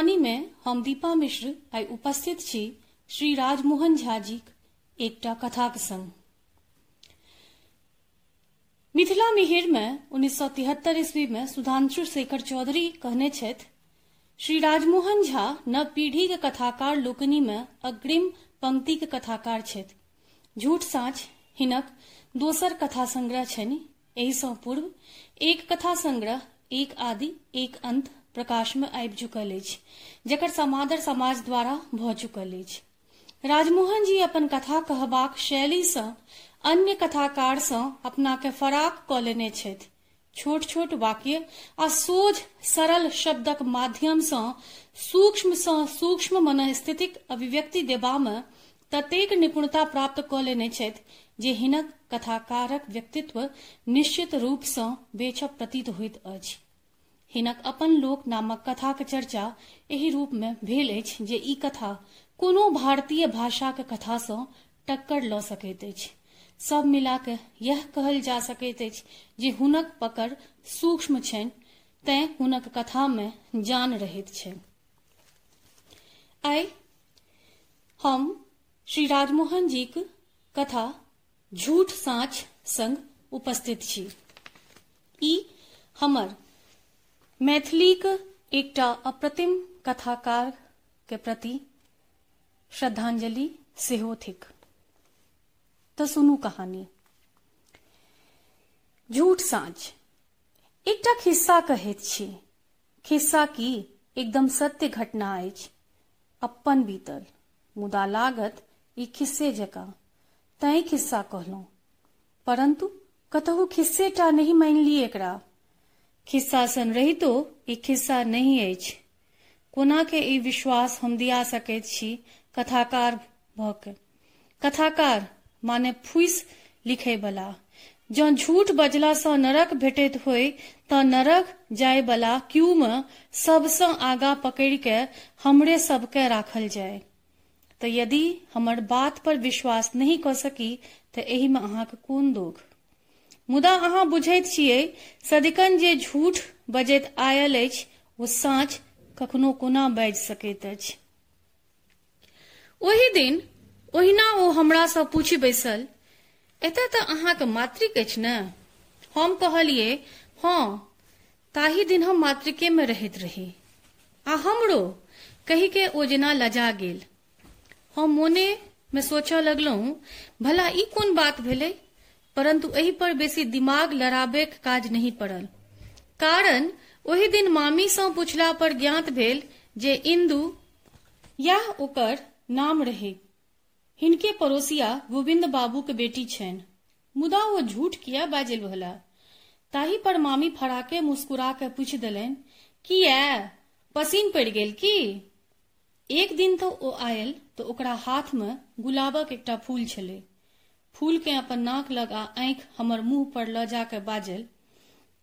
कहानी में हम दीपा मिश्र आई उपस्थित छी श्री राजमोहन झा जीक एकटा कथाक संग। मिथिला मिहिर में उन्नीस सौ तिहत्तर ईस्वी में सुधांशु शेखर चौधरी कहने छथि, श्री राजमोहन झा नव पीढ़ी के कथाकार लोकनि में अग्रिम पंक्ति के कथाकार छथि। झूठ साँच, हिनक दोसर कथा संग्रह छनि। एहि सँ पूर्व एक कथा संग्रह, एक आदि, एक अंत प्रकाश में आबि चुकल जकर समादर समाज द्वारा भ चुकल राजमोहन जी अपन कथा कहबाक शैली सँ, अन्य कथाकार सँ अपना के फराक क लेने छोट छोट वाक्य आ सोझ, सरल शब्दक माध्यम सँ, सूक्ष्म सँ सूक्ष्म मनस्थितिक अभिव्यक्ति देबा में ततेक निपुणता प्राप्त क लेने छथि जे हिनक कथाकारक व्यक्तित्व निश्चित रूप सँ बेछप प्रतीत होइत अछि। हिनक अपन लोक नामक कथाक चर्चा एहि रूप में भेल अछि जे ई कथा कोनो भारतीय भाषाक कथा सँ टक्कर ल सकैत अछि। सब मिला के यह कहल जा सकैत अछि जे हुनक पकड़ सूक्ष्म छनि, तें हुनक कथा में जान रहैत छै आइ हम श्री राजमोहन जीक कथा झूठ साँच संग उपस्थित छी। ई हमर मैथिलीक एकटा अप्रतिम कथाकार के प्रति श्रद्धांजलि सेहो थिक। तो सुनू कहानी। झूठ साँझ। एकटा खिस्सा कहैत खिस्सा की एकदम सत्य घटना अछि। अपन बीतल मुदा लागत ई खिस्से जकाँ। तैं खिस्सा कहलहुँ। परंतु कतहु खिस्से टा नहीं मानि ली एकरा। सन रहितो ई खिस्सा नहीं अछि। कोना के ई विश्वास हम दिया सकैत छी? कथाकार भ के कथाकार माने फूस लिखे बला जँ झूठ बजला सँ नरक भेटैत होय तऽ नरक क्यू में सबसँ आगा पकड़ि के हमरे सबके राखल जाय। तऽ यदि हमर बात पर विश्वास नहीं क सकी, तऽ एहि में अहाँके कोन मुदा अहाँ बुझैत छियै सदिकन जे झूठ बजैत आयल अछि, ओ साँच कखनो कोना बाजि सकैत ओहि दिन, ओहिना ओ हमरा सँ पूछि बैसल, एतय तऽ अहाँके मातृक अछि हम कहलियै, हँ, ताहि दिन हम मातृके में रहैत रही। आ हमरो कही के ओ जेना लजा गेल। हम मोने में सोचऽ लगलहुँ, भला ई कोन बात भेलै? परंतु एहि पर बेसी दिमाग लड़ाबे काज नहीं पड़ल। कारण, ओहि दिन मामी सँ पूछला पर ज्ञात भेल जे इंदु, यह ओकर नाम रहे। हिनके पड़ोसिया गोविंद बाबू के बेटी छनि। मुदा ओ झूठ किया बाजल भला? ताहि पर मामी फराके मुस्कुरा के पूछ देलनि, किया? पसीन पड़ि गेल की? एक दिन तो ओ आयल तो ओकरा हाथ में गुलाबक एकटा फूल छलै। फूल के अपन नाक लग, आंखि हमर मुँह पर ल जा के बाजल,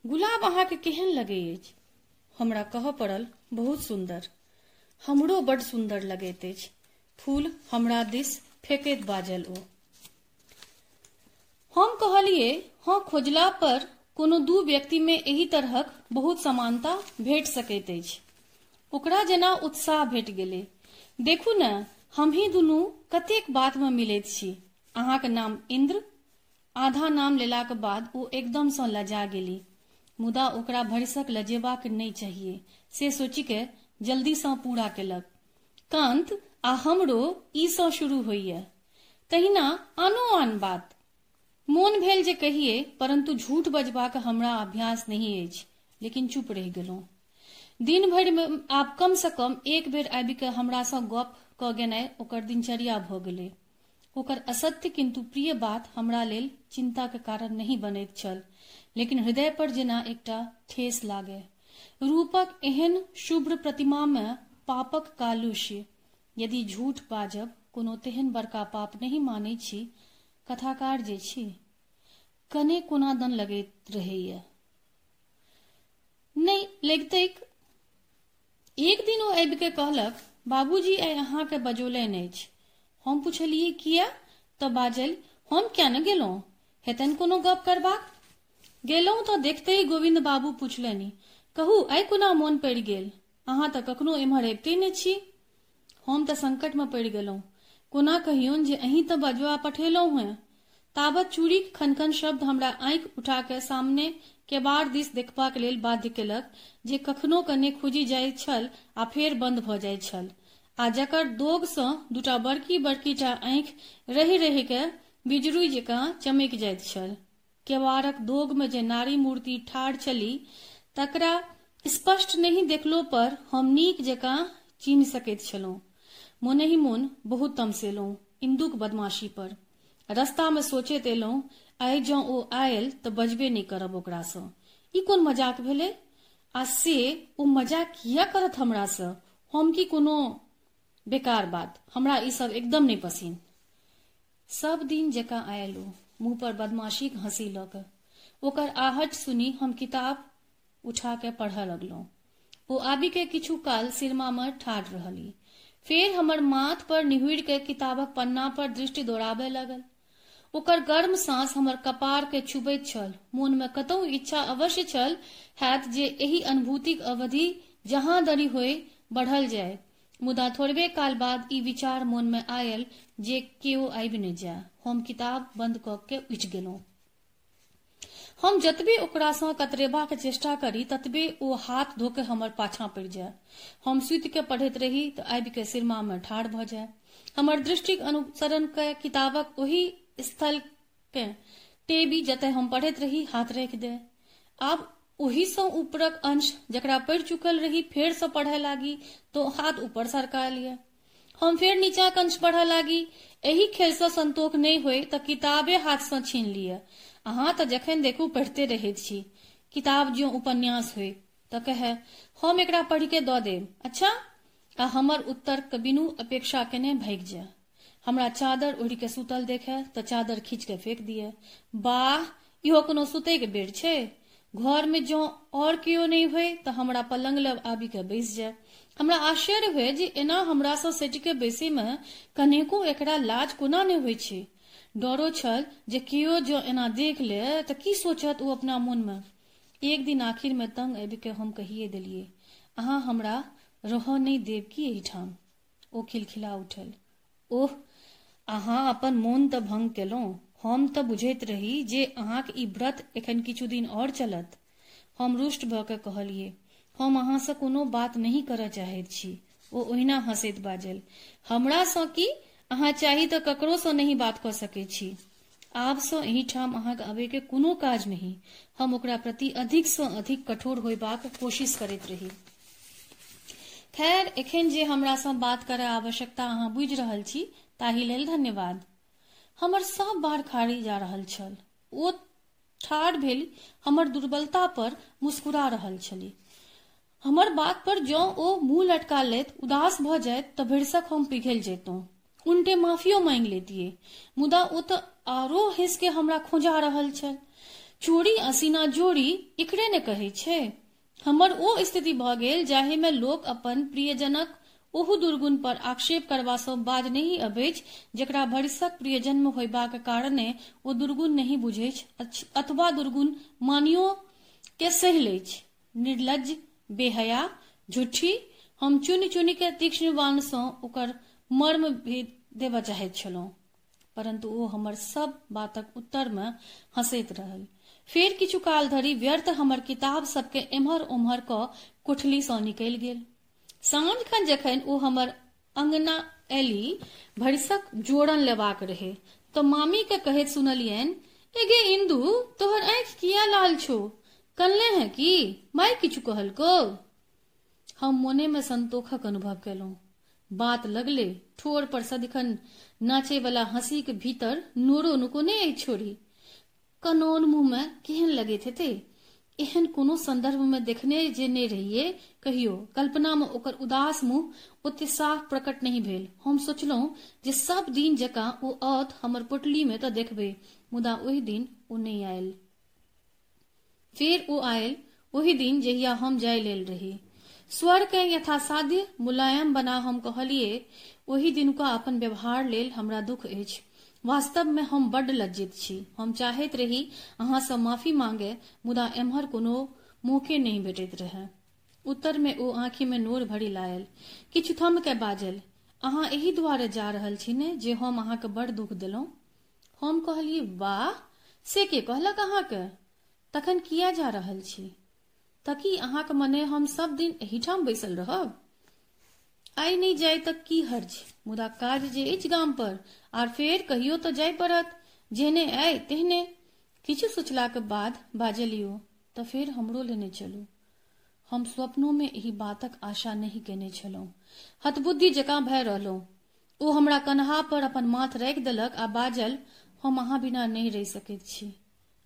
गुलाब अहाँके केहन लगे हमरा कहऽ पड़ल, बहुत सुंदर हमरो बड सुंदर लगैत फूल हमरा दिस फेकैत बाजल ओ। हम कहलिए हाँ खोजला पर कोनो दू व्यक्ति में एही तरहक बहुत समानता भेट सकैत अछि। ओकरा जेना उत्साह भेट गेलै। देखू न, हमही दुनू कतेक बात में मिलैत छी। अहाँके नाम इंद्र, आधा नाम लेलाक बाद ओ एकदम सँ लजा गेली। मुदा ओकरा भरिसक लजेबाक नहि चाहिए। से सोचि के जल्दी सँ पूरा केलक। कांत, आ हमरो, ई सँ शुरू होइए। तहिना आनो आन बात। मोन भेल जे कहिए, परंतु झूठ बजबाक हमरा अभ्यास नहीं अछि, लेकिन चुप रहि गेलहुँ। दिन भरि में, आब कम से कम एक बेर आबि के हमरा सँ गप क गेनाइ ओकर दिनचर्या भ गेलै। ओकर असत्य किंतु प्रिय बात हमरा लेल चिंता के कारण नहीं बनैत छल, लेकिन हृदय पर जेना एकटा ठेस लागे। रूपक एहन शुभ्र प्रतिमा में पापक कालुष्य। यदि झूठ बाजब कोनो तेहन बड़का पाप नहीं मानै छी, कथाकार जे छी, कने कोना दन लगैत रहैया नहीं, लगितैक, एक दिन ओ आबि के कहलक, बाबूजी, आइ अहाँके बजौलनि अछि। हम पुछलियै किया तऽ बाजल, हम किया न गेलहुँ हेतन कोनो गप करबाक? गेलहुँ तऽ देखते ही गोविंद बाबू पुछलनि, कहू आइ कोना मोन पड़ि गेल? अहाँ तऽ कखनो एम्हर अबिते नहि छी। हम तऽ संकट में पड़ि गेलहुँ कोना कहियोन जे अहीं तऽ बजवा पठेलहुँ हैं। ताबत चूड़ीक खनखन शब्द हमरा आंखि उठा के सामने केबाड़ दिस देखबाक लेल बाध्य केलक जे कखनो कने खुजी जाइत छल आ फेर बंद भऽ जाइत छल। आ जकर दोग से दूटा बड़की बड़की टा आंखि रहि रहि के बिजरुई जकाँ चमकि जाइत छल। केवाड़क दोग में जे नारी मूर्ति ठाढ़ छली, तकरा स्पष्ट नहीं देखलो पर हम नीक जकाँ चिन्ह सकैत छलहुँ मोने ही मोन बहुत तमसेलहुँ इंदुक बदमाशी पर। रस्ता में सोचैत एलहुँ आइ जँ ओ आयल तऽ बजबे नहि करब ओकरासँ ई कोन मज़ाक भेलै? आ से ओ मज़ाक किया करत हमरासँ हम की कोनो बेकार बात। हमरा ई सब एकदम नहीं पसीन। सब दिन जकाँ आयल, मुँह पर बदमाशी हँसी कऽ। ओकर आहट सुनी हम किताब उठा के पढ़ऽ लगलहुँ। ओ आबि के किछु काल सिरमा में ठाढ़ रहली। फेर हमर माथ पर निहुरि के किताबक पन्ना पर दृष्टि दौड़ाबे लगल। ओकर गर्म सांस हमर कपार के छुबैत छल। मोन में कतहु इच्छा अवश्य छल, हैत जे एही अनुभूतिक अवधि जहाँ दरी होय बढ़ल जाय। मुदा थोड़बे काल बाद ई विचार मोन में आयल जे केओ आबि नहि जाय हम किताब बंद कऽ के उठि गेलहुँ हम जतबे ओकरासँ कतरेबाक चेष्टा करी ततबे ओ हाथ धो के हमर पाछाँ पड़ि जाय। हम सुति के पढ़ैत रही तऽ आबि के सिरमा में ठाढ़ भऽ जाय। हमर दृष्टिक अनुसरण के किताबक ओही स्थल के टेबी जतय हम पढ़ैत रही हाथ राखि दे। आब ओही सँ ऊपरक अंश जकरा पढ़ि चुकल रही फेर सँ पढ़य लागी तो हाथ ऊपर सरका लिया। हम फेर नीचा अंश पढ़य लागी। एही खेल सँ संतोष नहि होय तऽ किताबे हाथ सँ छीन लिया। अहाँ तऽ जखन देखू पढ़ते रहैत छी। किताब जो उपन्यास होय तऽ कहे, हम एकरा पढ़ि के दऽ देब। अच्छा? आ हमर उत्तर के बिनु अपेक्षा केने भागि जाय हमरा चादर ओढ़ि के सुतल देखे तऽ चादर खींच के फेंक दिए वाह इहो कोनो सुते के बेर छै? घर में जो और केओ नहीं हुए तऽ हमरा पलंग लग आबि के बैस जाय हमरा आश्चर्य हुए जे, एना हमरा सँ सटि के बैसे में कनेको एकरा लाज कोना नहि होइ छै? डरो छल जे केओ जो एना देख ले तऽ की सोचत ओ अपना मोन में? एक दिन आखिर में तंग आबि के हम कहिए देलिए, अहाँ हमरा रहऽ नहि देब की एहिठाम? ओ खिलखिला उठल। ओह, अहाँ अपन मोन तऽ भंग केलहुँ हम तो बुझैत रही जे अहाँक ई व्रत एखन किछु दिन और चलत। हम रुष्ट भऽ के कहलिए हम अहाँसँ कोनो बात नहीं करय चाहैत छी। ओ ओहिना हंसैत बाजल, हमरासँ की? अहाँ चाही तऽ ककरोसँ नहीं बात कऽ सकैत छी। आबसँ एहिठाम अहाँके अबैके कोनो काज नहीं। हम ओकरा प्रति अधिकसँ अधिक कठोर होयबाक कोशिश करैत रही। खैर, एखन जे हमरासँ बात करय आवश्यकता अहाँ बुझि रहल छी, ताहि लेल धन्यवाद। हमर सब बार खाड़ी जा रहल छल। ओ ठाढ़ भेल हमर दुर्बलता पर मुस्कुरा रहल छली। हमर बात पर जँ ओ मुँह लटका लेत, उदास भऽ जायत तऽ भरिसक हम पिघल जैतौं। उनटे माफियो मांग लेतिए मुदा ओ तऽ आरो हंस के हमरा खोजा रहल छल। चोरी, असीना जोड़ी एकरे ने कहै छै। हमर ओ स्थिति भऽ गेल जाहि में लोक अपन प्रियजनक ओहू दुर्गुण पर आक्षेप करबासँ बाज नहीं अबैछ जकरा भरिसक प्रियजन्म होयबाक कारणे ओ दुर्गुण नहीं बुझैछ अथवा दुर्गुण मानियो के सहि लैछ निर्लज बेहया, झूठी, हम चुनि चुनि के तीक्ष्ण बाण सँ मर्म भेद देबऽ चाहैत छलहुँ परंतु ओ हमर सब बातक उत्तर में हंसैत रहल। फेर किछु काल धरि व्यर्थ हमर किताब सबके एम्हर ओम्हर कऽ कोठली सँ निकलि साँझ खन जखन ओ हमर अंगना एली भरिसक जोड़न लेबाक रहे तो मामी के कहैत सुनलियनि, एगे इंदु, तोहर आंखि किया लाल छो? कनले है कि? माय किछु कहलको? हम मोने में संतोखक अनुभव केलहुँ। बात लगले, ठोर पर सदिखन नाचे वाला हँसी के भीतर नोरो नुको नहीं छोड़ी, कनौन मुँह में केहन लगैत हेते? एहन कोनो संदर्भ में देखने जे नहीं रहिए, कहियो, कल्पना में ओकर उदास मुँह ओते साफ़ प्रकट नहीं भेल। हम सोचलहुँ जे सब दिन जकाँ ओ औत हमर पोटली में तऽ देखबे, मुदा ओहि दिन ओ नहीं आयल। फेर ओ आयल, ओहि दिन जहिया हम जाय लेल रही। स्वर के यथासाध्य मुलायम बना हम कहलिए ओहि दिनका अपन व्यवहार लेल हमरा दुख अछि। वास्तव में हम बड्ड लज्जित छी। हम चाहैत रही अहाँसँ माफ़ी मांगे, मुदा एम्हर कोनो मौके नहीं भेटैत रहे। उत्तर में ओ आंखि में नोर भरी लायल। किछु थम के बाजल। अहाँ एही दुआरे जा रहल छी ने जे हम अहाँके बड़ दुख देलहुं? हम कहलिए वाह! से के कहलक अहाँके? तखन किया जा रहल छी? तकी अहाँके मने हम सब दिन एहिठाम बैसल रहब? आइ नहीं जाय तक की हर्ज। मुदा काज जे अछि गाम पर आर फेर कहियो तो जाय पड़त जेहने आय तेहने, किछु सोचलाक बाद बाजलियो तऽ फेर हमरो लेने चलू। हम स्वप्नो में एही बातक आशा नहीं केने छलहुं हतबुद्धि जकाँ भय रहलहुं ओ हमरा कन्हा पर अपन माथ राखि देलक, आ बाजल, हम अहाँ बिना नहीं रहि सकैत छी।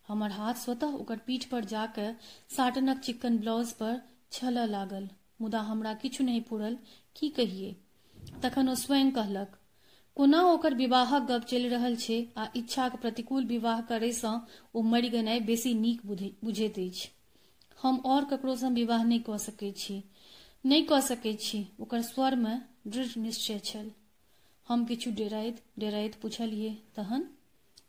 हमर हाथ स्वतः ओकर पीठ पर जाके साटनक चिक्कन ब्लाउज पर छलऽ लागल। मुदा हमरा किछु नहीं पुरल की कहिए? तखन ओ स्वयं कहलक, कोना ओकर विवाहक गप चलि रहल छै आ इच्छाक प्रतिकूल विवाह करयसँ ओ मरि गेनाइ बेसी नीक बुझैत अछि। हम और ककरो सँ विवाह नहीं कऽ सकैत छी। नहीं कऽ सकैत छी। ओकर स्वर में दृढ़ निश्चय छल। हम किछु डेराइत डेराइत पूछलिए तहन?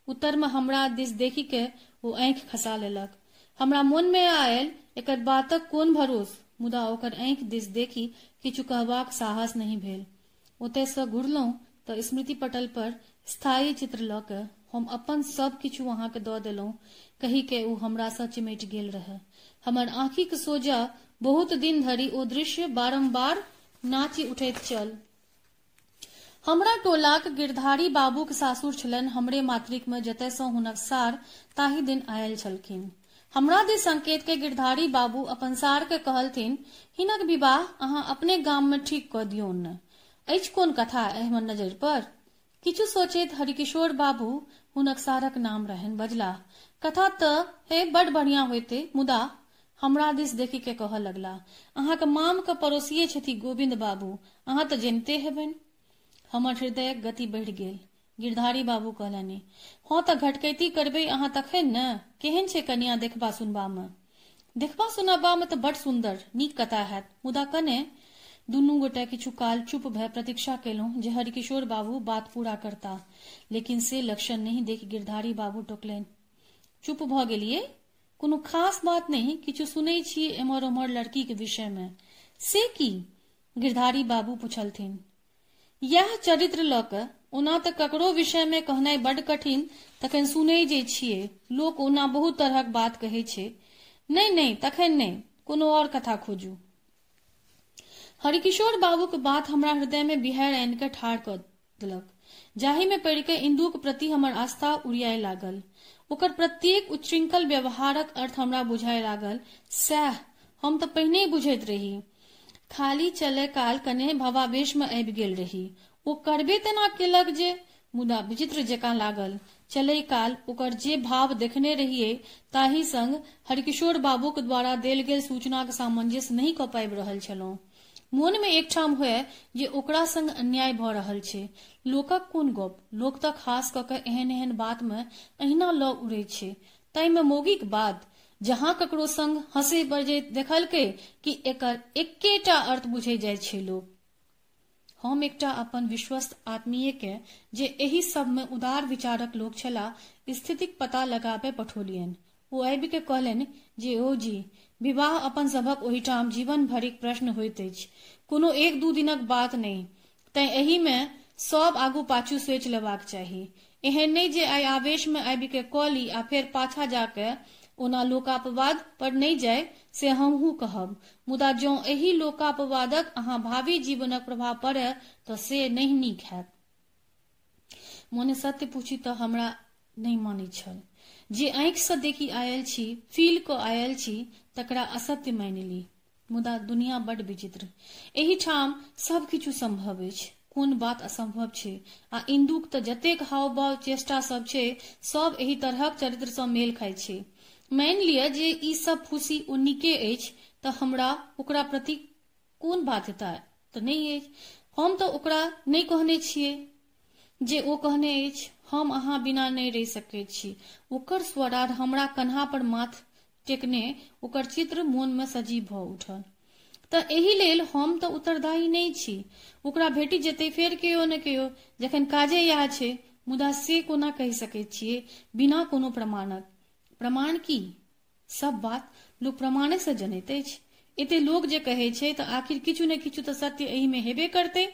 उत्तर में हमरा दिस देखी के ओ आंखि खसा लेलक। हमरा मोन में आयल एकर बातक कोन भरोस? मुदा ओकर आंखि दिस देखी किछु कहबाक साहस नहीं भेल। ओतय सँ घुरलहुं तऽ स्मृति पटल पर स्थायी चित्र लऽ के हम अपन सब किछु अहाँके दऽ देलहुं, कही के ओ हमरा सँ चिमटि गेल रहे। हमर आँखिक सोजा बहुत दिन धरि ओ दृश्य बारंबार नाचि उठैत चल। हमरा टोलाक गिरधारी बाबूक सासुर छलनि हमरे मातृक में जतय सँ हुनक सार ताहि दिन आयल छलखिन। हमरा दे संकेत के गिरधारी बाबू अपन सार के कहलथिन, हिनक विवाह अहाँ अपने गाम में ठीक कऽ दियौन न। अछि कोन कथा एहमन नज़र पर? किछु सोचैत हरिकिशोर बाबू हुनक सारक नाम रहन बजला। कथा तऽ हे बड बढ़िया होइते, मुदा हमरा दिस देखी के कहऽ लगला। अहाँके माम के पड़ोसिए छथि गोविंद बाबू। अहाँ तऽ जनिते हेबनि। हमर हृदयक गति बढ़ि गेल। गिरधारी बाबू कहलनि, हँ तऽ घटकैती करबै अहाँ तखन ने? केहन छै कनिया देखबा सुनबा में देखबा सुनबा में तऽ बड सुन्दर, नीक कथा हैत। मुदा कने? दुनू गोटे किछु काल चुप भय प्रतीक्षा केलहुं जे हरिकिशोर बाबू बात पूरा करता, लेकिन से लक्षण नहीं देख गिरधारी बाबू टोकलनि। चुप भ गेलिए कोनो खास बात नहीं, किछु सुनै ओमहर लड़की के विषय में से की? गिरधारी बाबू पूछलथिन। यह चरित्र लऽ कऽ ओना ककरो विषय में कहनाइ बड कठिन, तखन सुनै जे छियै, लोक ओना बहुत तरहक बात कहै छै। नहि नहि तखन नहि कोनो और कथा खोजू। हरिकिशोर बाबूक बात हमरा हृदय में बिहार आनि के ठाढ़ कऽ देलक, जाहि में पढ़ि के इंदुक प्रति हमर आस्था उड़ियाए लागल। ओकर प्रत्येक उच्छृंखल व्यवहारक अर्थ हमरा बुझाए लागल सएह हम तऽ पहिने बुझैत रही। खाली चले काल कने भावावेश में आबि गेल रही। ओ करबे तेना केलक जे, मुदा विचित्र जकाँ लागल। चले काल ओकर जे भाव देखने रहिए ताहि संग हरिकिशोर बाबूक द्वारा देल गेल सूचनाक सामंजस्य नहीं कऽ पाबि रहल छलहुँ। मोन में एकठाम हुए जे ओकरा संग अन्याय भऽ रहल छै। लोकक कोन गप? लोक तऽ खास कऽ के एहन एहन बात में अहिना लऽ उड़ै छै। ताहि में मौगिक बात जहाँ ककरो संग हंसे बजैत देखलकै कि एकर एकेटा अर्थ बुझै जाइ छै लोक। हम एकटा अपन विश्वस्त आत्मीय के जे एहि सब में उदार विचारक लोक छलाह स्थितिक पता लगाबे पठौलियन। ओ आबि के कहलनि जे, ओ जी, विवाह अपन सभक ओहिठाम जीवन भरिक प्रश्न होइत अछि। कोनो एक दू दिनक बात नहि। तैं में सब आगू पाछू सोचि लेबाक चाही। एहन नहि जे आवेश में आबि के कऽ ली आ फेर पाछा जाके ओना लोकापवाद पर नहीं जाय, से हमहू कहब। मुदा जँ एहि लोकापवादक अहाँ भावी जीवनक प्रभाव पड़य, तऽ से नहीं नीक हैत। मोने सत्य पूछी तऽ हमरा नहीं मानै छल। जे आंखि से देखी आयल छी, फील क आयल छी, तकरा असत्य मानि ली। मुदा दुनिया बड विचित्र। एहिठाम सब किछु संभव अछि। कोन बात असंभव छै? आ इंदुक तऽ जतेक हाव भाव चेष्टा सब छै, सब एहि तरहक चरित्र सँ मेल खाय छै। मानि लिअ जे सब फूसी ओ नीके हमरा ओकरा प्रति कोन बाध्यता तऽ नहि अछि। हम तऽ ओकरा नहि कहने छियै। जे ओ कहने हम अहाँ बिना नहीं रहि सकैत छी। ओकर स्वरार हमरा कन्हा पर माथ टेकने ओकर चित्र मोन में सजीव भऽ उठल। तऽ एहि लेल हम तऽ उत्तरदायी नहीं छी। ओकरा भेटी जेतै फेर केओ न केओ। जखन काजे इएह छै, मुदा से कोना कहि सकैत छियै? बिना कोनो प्रमाणक। प्रमाण की? सब बात लोक प्रमाणे से जनैत अछि। लोग जे कहै छै तऽ आखिर किछु ने किछु तऽ सत्य एहि में हेबे करतै।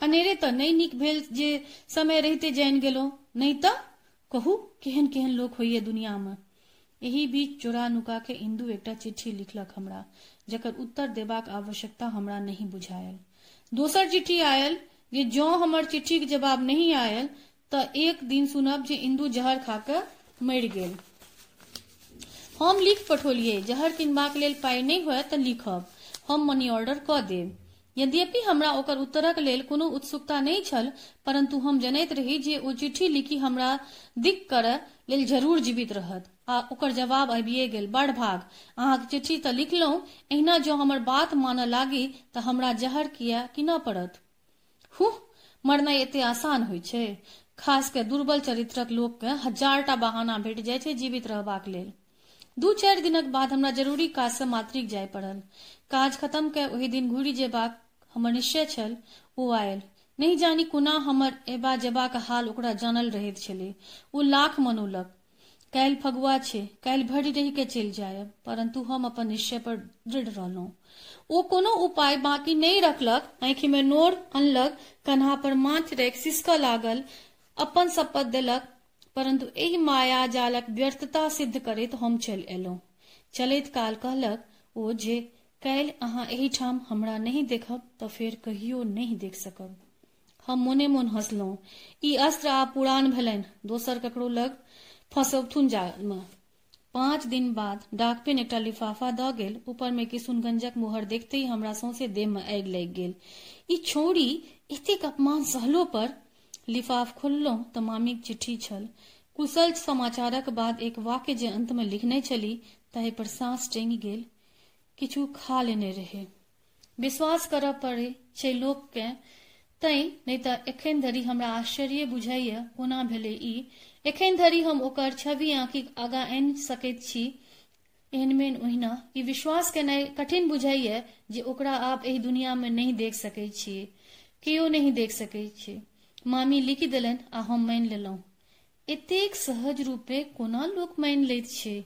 अनेरे तऽ नहि नीक भेल जे समय रहिते जानि गेलहुं नहि तऽ कहू केहन केहन लोक होइए दुनिया में एही बीच चोरा नुका के इंदू एकटा चिट्ठी लिखलक हमरा, जकर उत्तर देबाक आवश्यकता हमरा नहीं बुझायल। दोसर चिट्ठी आयल जे जँ हमर चिट्ठी के जवाब नहीं आयल, तऽ एक दिन सुनब जे इंदू जहर खा कऽ मरि गेल। हम लिख पठौलिए, जहर किनबाक लेल पाई नहि होय तऽ लिखब। हम मनी ऑर्डर कऽ देब। यद्यपि हमरा ओकर उत्तरक लेल कोनो उत्सुकता नहि छल परंतु हम जनैत रही जे ओ चिट्ठी लिखी हमरा दिक करय लेल ज़रूर जीवित रहत, आ ओकर जवाब आबिए गेल, बड़ भाग, अहाँके चिट्ठी तऽ लिखलहुँ एहिना जँ हमर बात मानऽ लागी तऽ हमरा जहर किया कि न पड़त? हुह मरनाइ एते आसान होइ छै। खास के दुर्बल चरित्रक हज़ार बहाना भेट जाइ छै जीवित रहबाक लेल। दू चारि दिनक बाद हमरा ज़रूरी काज से मातृक जाय पड़ल। काज खत्म के ओहि दिन घुरी जेबाक हमर निश्चय छल, ओ आयल। नहीं जानी कुना हमर एबा जेबाक हाल ओकरा जानल रहैत छलै। ओ लाख मनौलक काल्हि फगुआ छै काल्हि भरि रही के चलि जायब परंतु हम अपन निश्चय पर दृढ़ रहलहुँ। ओ कोनो उपाय बाकी नहीं रखलक आंखि में नोर अनलक, कन्हा पर माथ राखि सिसकऽ लागल, अपन शपथ देलक परंतु एहि माया जालक व्यर्थता सिद्ध करैत हम चलि एलहुँ। चलैत काल कहलक, ओ जे, काल्हि अहाँ एहिठाम हमरा नहीं देखब तऽ फेर कहियो नहीं देख सकब हम मोने मोन हंसलहुँ। ई अस्त्र आ पुरान भेलनि। दोसर ककरो लग फंसबथुन जामे पाँच दिन बाद डाकपेन एकटा लिफाफा दऽ गेल। ऊपर में किशुनगंजक मुहर देखते ही हमरा सौंसे देह में आगि लागि गेल। ई छोड़ी एतेक अपमान सहलो पर लिफाफ खोललहुँ तऽ मामीक चिट्ठी छल। कुशल समाचारक बाद एक वाक्य जे अंत में लिखने छली ताहि पर सांस टेंगी गेल। किछु खा लेने रहे। विश्वास करऽ पड़े छै लोकके तैं नहि तऽ एखन धरि हमरा आश्चर्य बुझाइए कोना भेलै ई। एखन धरि हम ओकर छवि आँखिक आगाँ आनि सकैत छी। एहनमेन ओहिना। ई विश्वास केनाइ कठिन बुझाइए जे ओकरा आप एहि दुनिया में नहीं देख सकैत छियै केओ नहीं देख सकैत छै। मामी लिखि देलनि आ हम मानि लेलहुँ। एतेक सहज रूपे कोना लोक मानि लैत छै?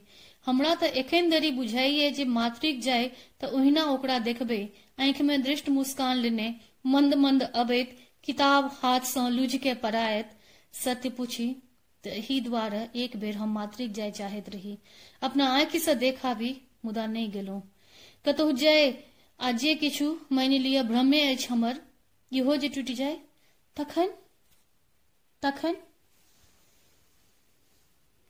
हमरा तऽ एखन धरि बुझाइए जे मातृक जाय तऽ ओहिना ओकरा देखबै। आंखि में दृष्ट मुस्कान लेने मंद मंद अबैत किताब हाथ सँ लुझि के पढ़ायत सत्य पूछी तऽ एहि दुआरे एक बेर हम मातृक जाय चाहैत रही। अपना आँखि सँ देखाबी, मुदा नहि गेलहुँ। कतहु जाय आ जे किछु मानि लिअ भ्रमे अछि हमर, इहो जे टूटि जाय, तखन तखन